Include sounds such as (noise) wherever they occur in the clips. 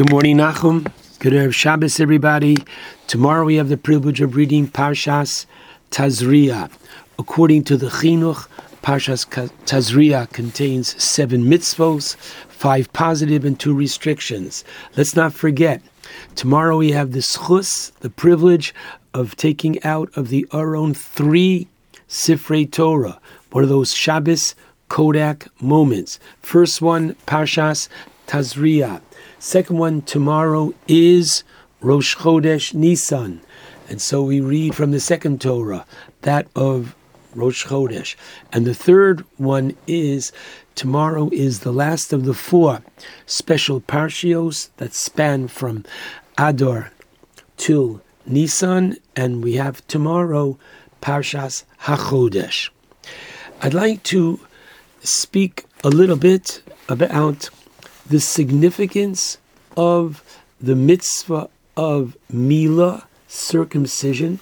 Good morning, Nachum. Good Shabbos, everybody. Tomorrow we have the privilege of reading Parshas Tazria. According to the Chinuch, Parshas Tazria contains seven mitzvos, five positive and two restrictions. Let's not forget, tomorrow we have the schus, the privilege of taking out of the Aron three Sifrei Torah, one of those Shabbos Kodak moments. First one, Parshas Tazria. Second one tomorrow is Rosh Chodesh Nisan. And so we read from the second Torah, that of Rosh Chodesh. And the third one is tomorrow is the last of the four special parshios that span from Adar till Nisan. And we have tomorrow Parshas HaChodesh. I'd like to speak a little bit about the significance of the mitzvah of Mila, circumcision,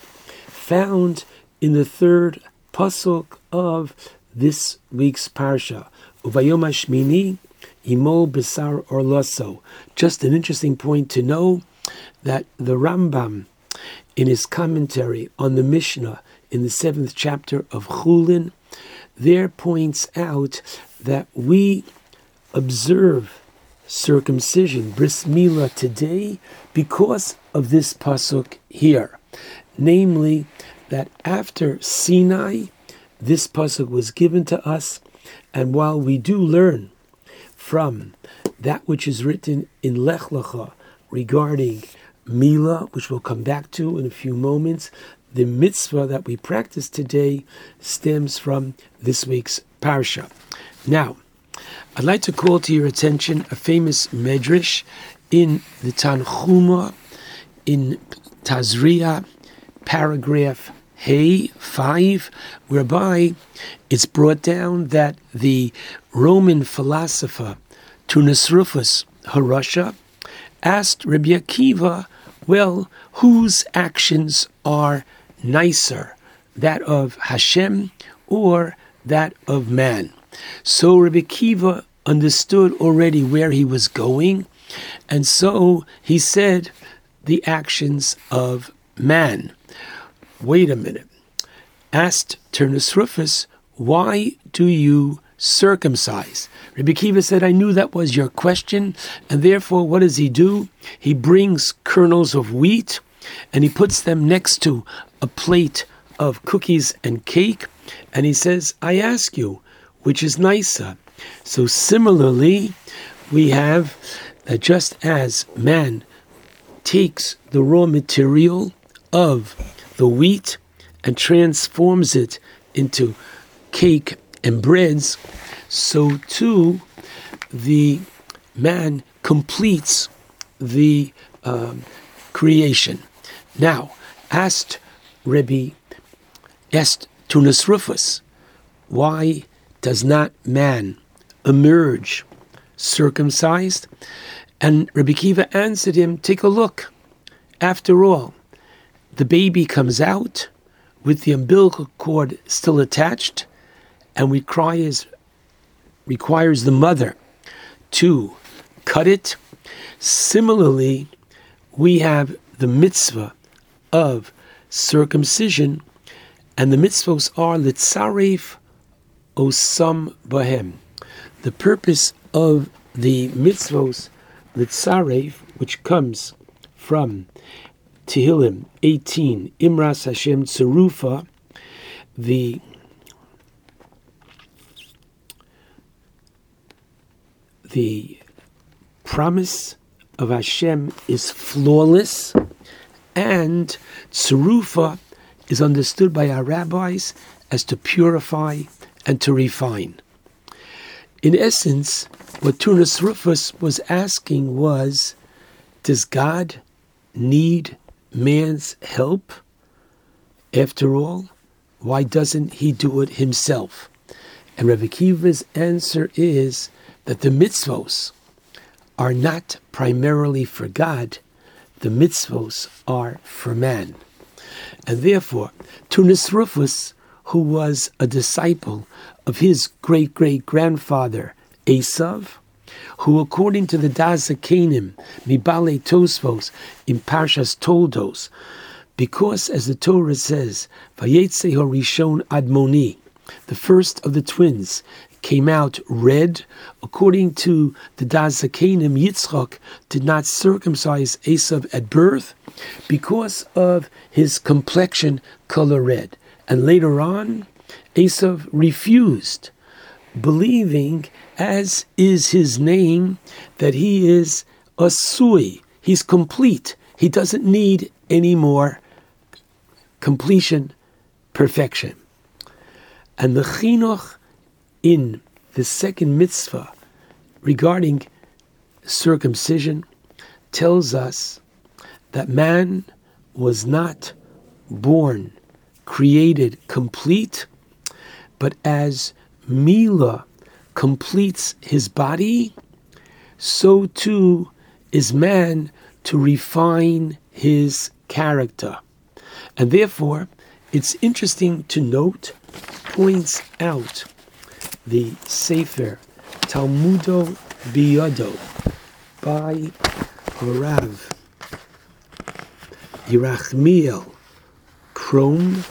found in the third pasuk of this week's parsha. Uvayom Shmini, Imol Besar Orloso. Just an interesting point to know that the Rambam, in his commentary on the Mishnah in the seventh chapter of Chulin, there points out that we observe circumcision, bris milah, today because of this pasuk here, namely that after Sinai, this pasuk was given to us, and while we do learn from that which is written in Lech Lecha regarding Mila, which we'll come back to in a few moments, the mitzvah that we practice today stems from this week's parsha. Now, I'd like to call to your attention a famous medrash in the Tanchuma in Tazria, paragraph Hey 5, whereby it's brought down that the Roman philosopher Turnus Rufus Harasha asked Rabbi Akiva, well, whose actions are nicer, that of Hashem or that of man? So Rabbi Kiva understood already where he was going, and so he said, the actions of man. Wait a minute. Asked Turnus Rufus, why do you circumcise? Rabbi Kiva said, I knew that was your question, and therefore what does he do? He brings kernels of wheat and he puts them next to a plate of cookies and cake, and he says, I ask you, which is nicer. So similarly, we have that just as man takes the raw material of the wheat and transforms it into cake and breads, so too the man completes the um, creation. Now, asked Rebbe, asked Turnus Rufus, why does not man emerge circumcised? And Rabbi Kiva answered him, Take a look. After all, the baby comes out with the umbilical cord still attached and we cry requires, requires the mother to cut it. Similarly, we have the mitzvah of circumcision, and the mitzvahs are litzaref osam bahem. The purpose of the mitzvos litzaref, which comes from Tehillim 18, Imras Hashem Tzerufa, the the promise of Hashem is flawless, and Tzerufa is understood by our rabbis as to purify and to refine. In essence, what Turnus Rufus was asking was Does God need man's help? After all, why doesn't he do it himself? And Rebbe Kiva's answer is that the mitzvos are not primarily for God, the mitzvos are for man. And therefore, Turnus Rufus who was a disciple of his great great grandfather Esav, who according to the Dazakanim, Mibale Tosfos, in Parshas Toldos, because as the Torah says, Vayetze Horishon Admoni, the first of the twins, came out red. According to the Dazakanim, Yitzchak did not circumcise Esav at birth because of his complexion color red. And later on, Esav refused, believing, as is his name, that he is a sui. He's complete. He doesn't need any more completion, perfection. And the chinuch in the second mitzvah regarding circumcision tells us that man was not born, created complete, but as Mila completes his body, so too is man to refine his character. And therefore, it's interesting to note, points out the Sefer Talmudo Biyado by Rav Yerachmiel Kron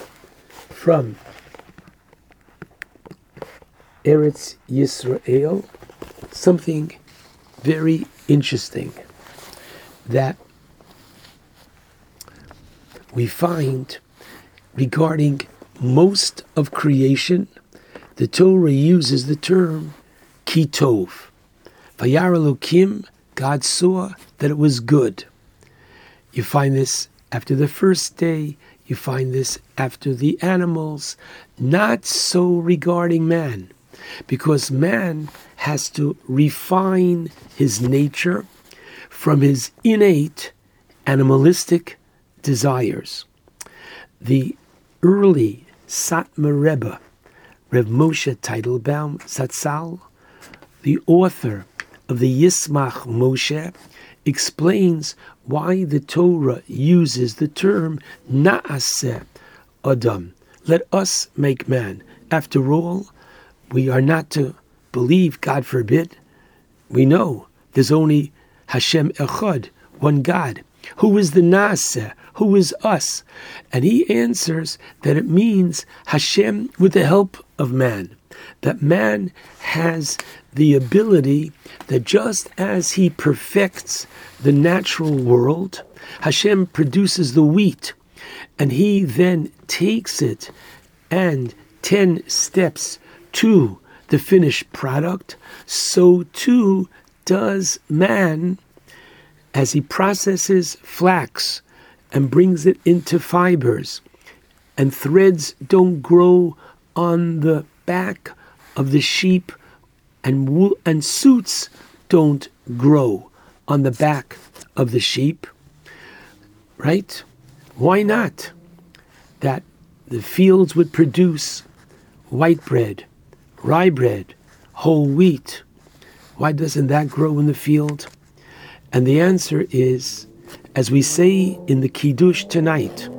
from Eretz Yisrael, something very interesting that we find regarding most of creation the Torah uses the term kitov. Vayar God saw that it was good. You find this after the first day, you find this after the animals, not so regarding man, because man has to refine his nature from his innate animalistic desires. The early Satmar Rebbe Rev Moshe Teitelbaum Zatzal, the author of the Yismach Moshe, explains why the Torah uses the term Naaseh Adam. Let us make man. After all, we are not to believe, God forbid. We know there's only Hashem Echad, one God. Who is the Naaseh? Who is us? And he answers that it means Hashem with the help of man. That man has the ability that just as he perfects the natural world, Hashem produces the wheat, and he then takes it and 10 steps to the finished product, so too does man as he processes flax and brings it into fibers, and threads don't grow on the back of the sheep, and wool, and suits don't grow on the back of the sheep. Right? Why not? That the fields would produce white bread, rye bread, whole wheat. Why doesn't that grow in the field? And the answer is, as we say in the Kiddush tonight,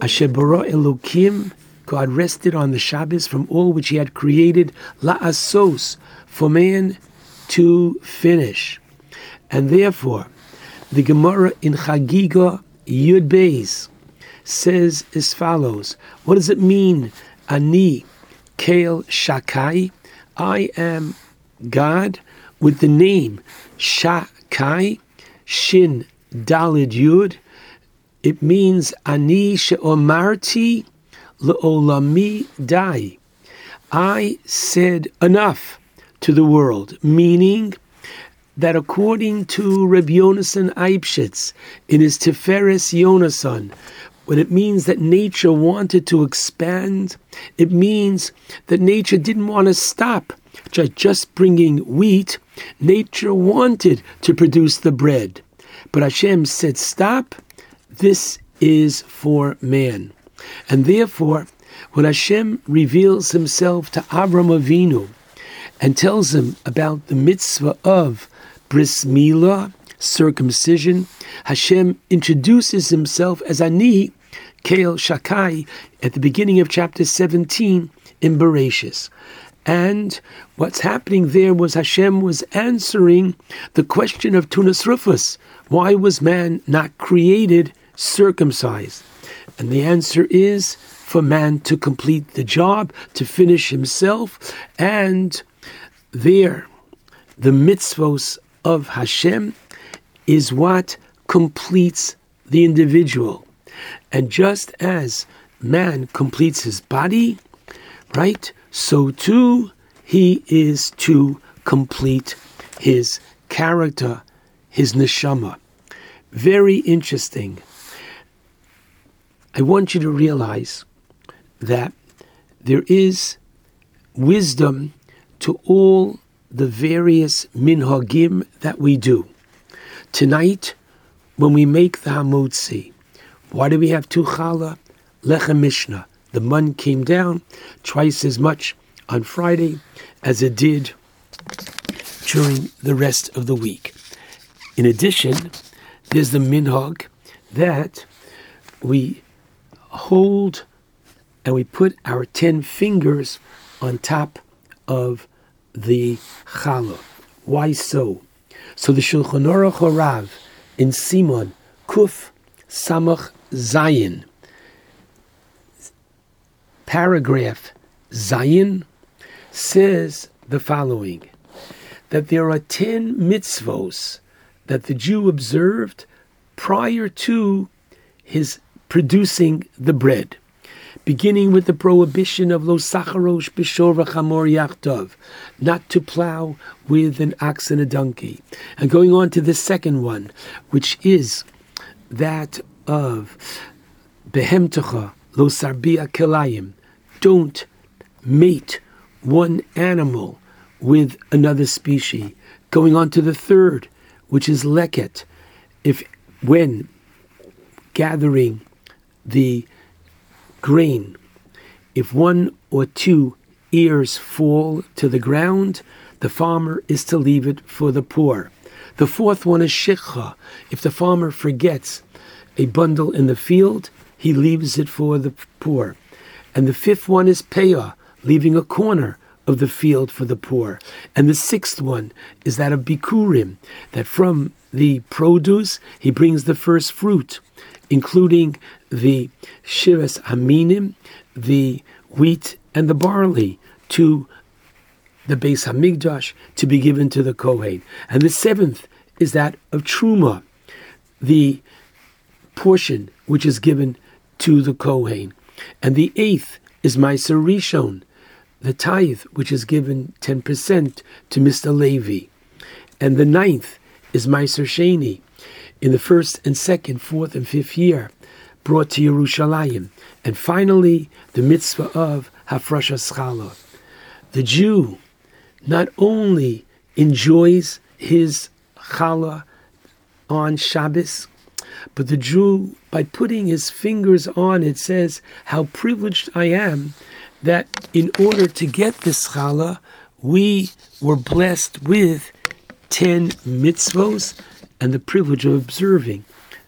Asher bara Elokim God rested on the Shabbos from all which He had created, la'asos, for man to finish. And therefore, the Gemara in Chagiga Yud Beis says as follows What does it mean, Ani Kael Shakai? I am God with the name Shakai, Shin Dalid Yud. It means Ani She'omarti le'olami dai. I said enough to the world, meaning that according to Reb Yonason Eibshitz in his Tiferes Yonason, when it means that nature wanted to expand, it means that nature didn't want to stop just bringing wheat. Nature wanted to produce the bread. But Hashem said, Stop, this is for man. And therefore, when Hashem reveals himself to Avram Avinu and tells him about the mitzvah of bris milah, circumcision, Hashem introduces himself as Ani, Kael Shakai, at the beginning of chapter 17 in Bereshis. And what's happening there was Hashem was answering the question of Turnus Rufus. Why was man not created circumcised? And the answer is for man to complete the job, to finish himself, and there, the mitzvos of Hashem is what completes the individual. And just as man completes his body, right? so too he is to complete his character, his neshama. Very interesting. I want you to realize that there is wisdom to all the various minhagim that we do. Tonight, when we make the hamotzi, why do we have two challah? Lechem Mishnah the mun came down twice as much on Friday as it did during the rest of the week. In addition, there's the minhag that we hold and we put our ten fingers on top of the challah. Why so? So the Shulchan Aruch Harav in Siman Kuf Samach Zayin. Paragraph Zayin says the following that there are 10 mitzvos that the Jew observed prior to his producing the bread, beginning with the prohibition of lo sacharosh b'shor v'chamor yachtov, not to plow with an ox and a donkey, and going on to the second one, which is that of behemtecha lo sarbia kelayim, don't mate one animal with another species. Going on to the third, which is leket. If when gathering the grain, if one or two ears fall to the ground, the farmer is to leave it for the poor. The fourth one is shikha. If the farmer forgets a bundle in the field, he leaves it for the poor. And the fifth one is Peah, leaving a corner of the field for the poor. And the sixth one is that of Bikurim, that from the produce he brings the first fruit, including the Shivas HaMinim, the wheat and the barley, to the Beis Hamikdash to be given to the Kohen. And the seventh is that of Truma, the portion which is given to the Kohen. And the eighth is Meiser Rishon, the tithe, which is given 10% to Mr. Levi. And the ninth is Meiser Sheni, in the first and second, fourth and fifth year, brought to Yerushalayim. And finally, the mitzvah of Hafrashas Challah. The Jew not only enjoys his challah on Shabbos, but the Jew, by putting his fingers on it, says, How privileged I am that in order to get this challah, we were blessed with 10 mitzvos and the privilege of observing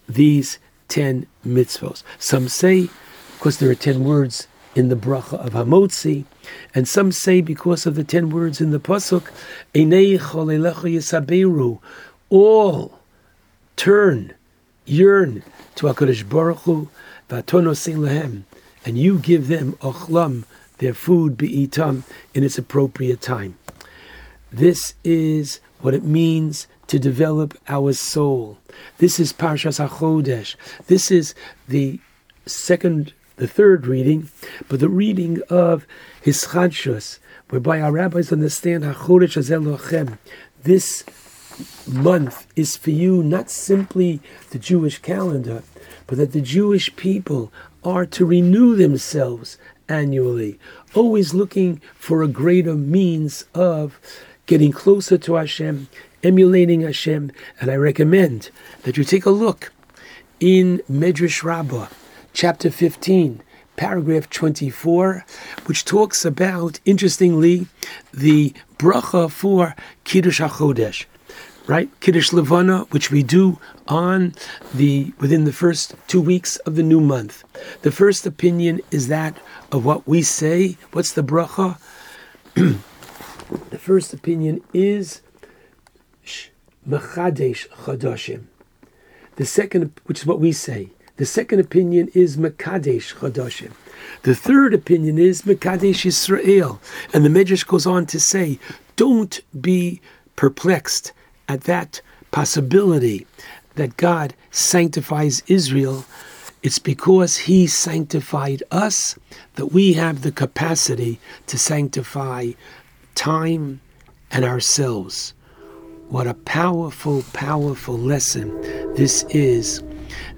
these 10 mitzvos. Some say, because there are 10 words in the bracha of Hamotzi, and some say because of the 10 words in the pasuk, all turn yearn to HaKadosh Baruch Hu, lehem, and you give them ochlam, their food, be'itam, in its appropriate time. This is what it means to develop our soul. This is Parshas HaChodesh. This is the second, the third reading, but the reading of Hischadshus, whereby our rabbis understand HaChodesh Azelochem. This month is for you not simply the Jewish calendar, but that the Jewish people are to renew themselves annually, always looking for a greater means of getting closer to Hashem, emulating Hashem. And I recommend that you take a look in Medrash Rabbah, chapter 15, paragraph 24, which talks about, interestingly, the bracha for Kiddush HaChodesh right? Kiddush Levana, which we do on the within the first two weeks of the new month. The first opinion is that of what we say. What's the bracha? (clears throat) the first opinion is Mechadesh Chadoshim. The second, which is what we say, the second opinion is Mekadesh Chadoshim. The third opinion is Mekadesh Israel. And the Medrash goes on to say, don't be perplexed at that possibility that God sanctifies Israel. It's because He sanctified us that we have the capacity to sanctify time and ourselves. What a powerful, powerful lesson this is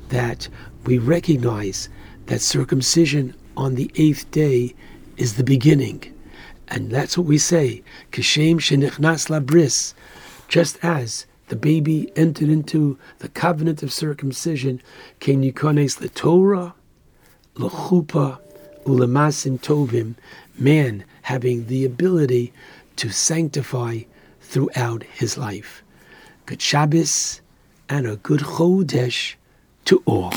that we recognize that circumcision on the eighth day is the beginning. And that's what we say, Kishem shenichnas labris, just as the baby entered into the covenant of circumcision, Ken Yikones the Torah, Lechupa, Ulamasim Tovim, man having the ability to sanctify throughout his life. Good Shabbos and a good Chodesh to all.